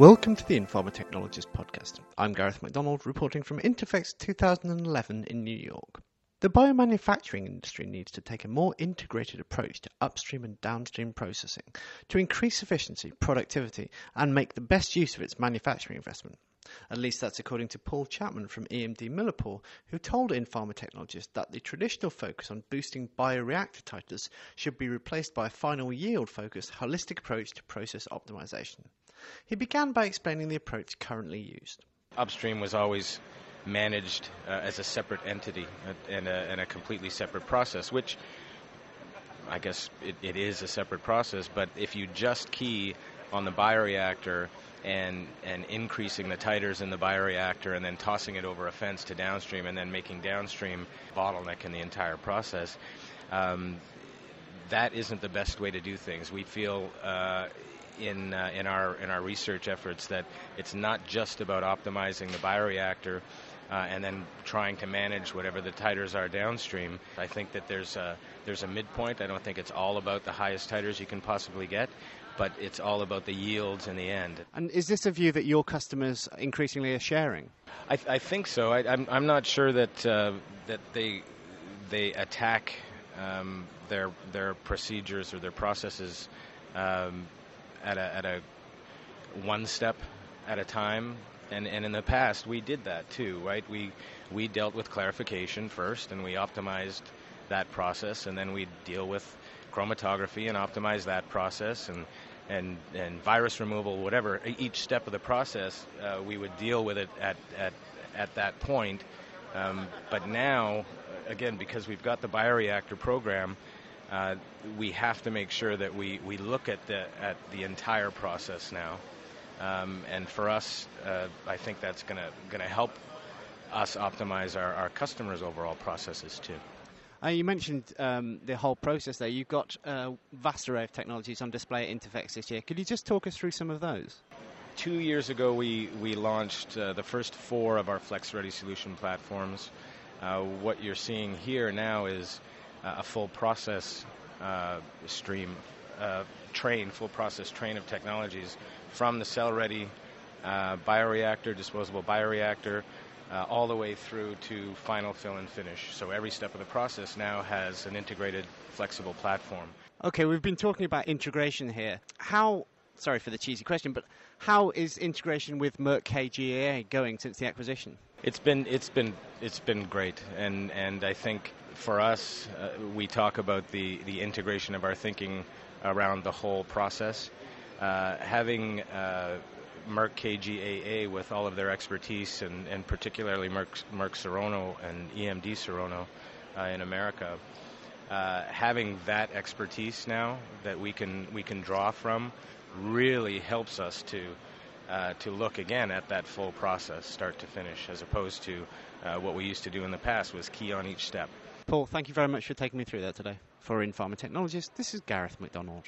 Welcome to the in-PharmaTechnologist podcast. I'm Gareth McDonald, reporting from Interfex 2011 in New York. The biomanufacturing industry needs to take a more integrated approach to upstream and downstream processing to increase efficiency, productivity, and make the best use of its manufacturing investment. At least that's according to Paul Chapman from EMD Millipore, who told in-PharmaTechnologist that the traditional focus on boosting bioreactor titers should be replaced by a final yield focused, holistic approach to process optimization. He began by explaining the approach currently used. Upstream was always managed uh, as a separate entity and a, and a, completely separate process, which I guess it, it is a separate process. But if you just key on the bioreactor and and increasing the titers in the bioreactor and then tossing it over a fence to downstream and then making downstream bottleneck in the entire process. Um, that isn't the best way to do things. We feel uh, in uh, in our in our research efforts that it's not just about optimizing the bioreactor uh, and then trying to manage whatever the titers are downstream. I think that there's a there's a midpoint. I don't think it's all about the highest titers you can possibly get, but it's all about the yields in the end. And is this a view that your customers increasingly are sharing? I, th- I think so. I, am I'm, I'm not sure that uh, that they they attack um, their their procedures or their processes um, at a, at a one step at a time. And, and in the past, we did that too, right? We, we dealt with clarification first, and we optimized that process, and then we deal with chromatography and optimize that process, and, and, and virus removal, whatever. Each step of the process, uh, we would deal with it at, at, at that point. Um, but now, again, because we've got the bioreactor program, uh, we have to make sure that we, we look at the at the entire process now. Um, and for us, uh, I think that's going to help us optimize our, our customers' overall processes too. Uh, you mentioned um, the whole process there. You've got a vast array of technologies on display at Interfex this year. Could you just talk us through some of those? Two years ago, we, we launched uh, the first four of our FlexReady solution platforms. Uh, what you're seeing here now is uh, a full process uh, stream uh, train, full process train of technologies from the CellReady bioreactor, disposable bioreactor, uh, all the way through to final fill and finish. So every step of the process now has an integrated, flexible platform. Okay, we've been talking about integration here. How, sorry for the cheesy question, but how is integration with Merck KGaA going since the acquisition? It's been it's been it's been great, and and I think for us, uh, we talk about the, the integration of our thinking around the whole process. Uh, having uh, Merck KGaA with all of their expertise, and, and particularly Merck, Merck Serono and EMD Serono uh, in America, uh, having that expertise now that we can we can draw from really helps us to uh, to look again at that full process, start to finish, as opposed to uh, what we used to do in the past was key on each step. Paul, thank you very much for taking me through that today. For in-PharmaTechnologist, this is Gareth McDonald.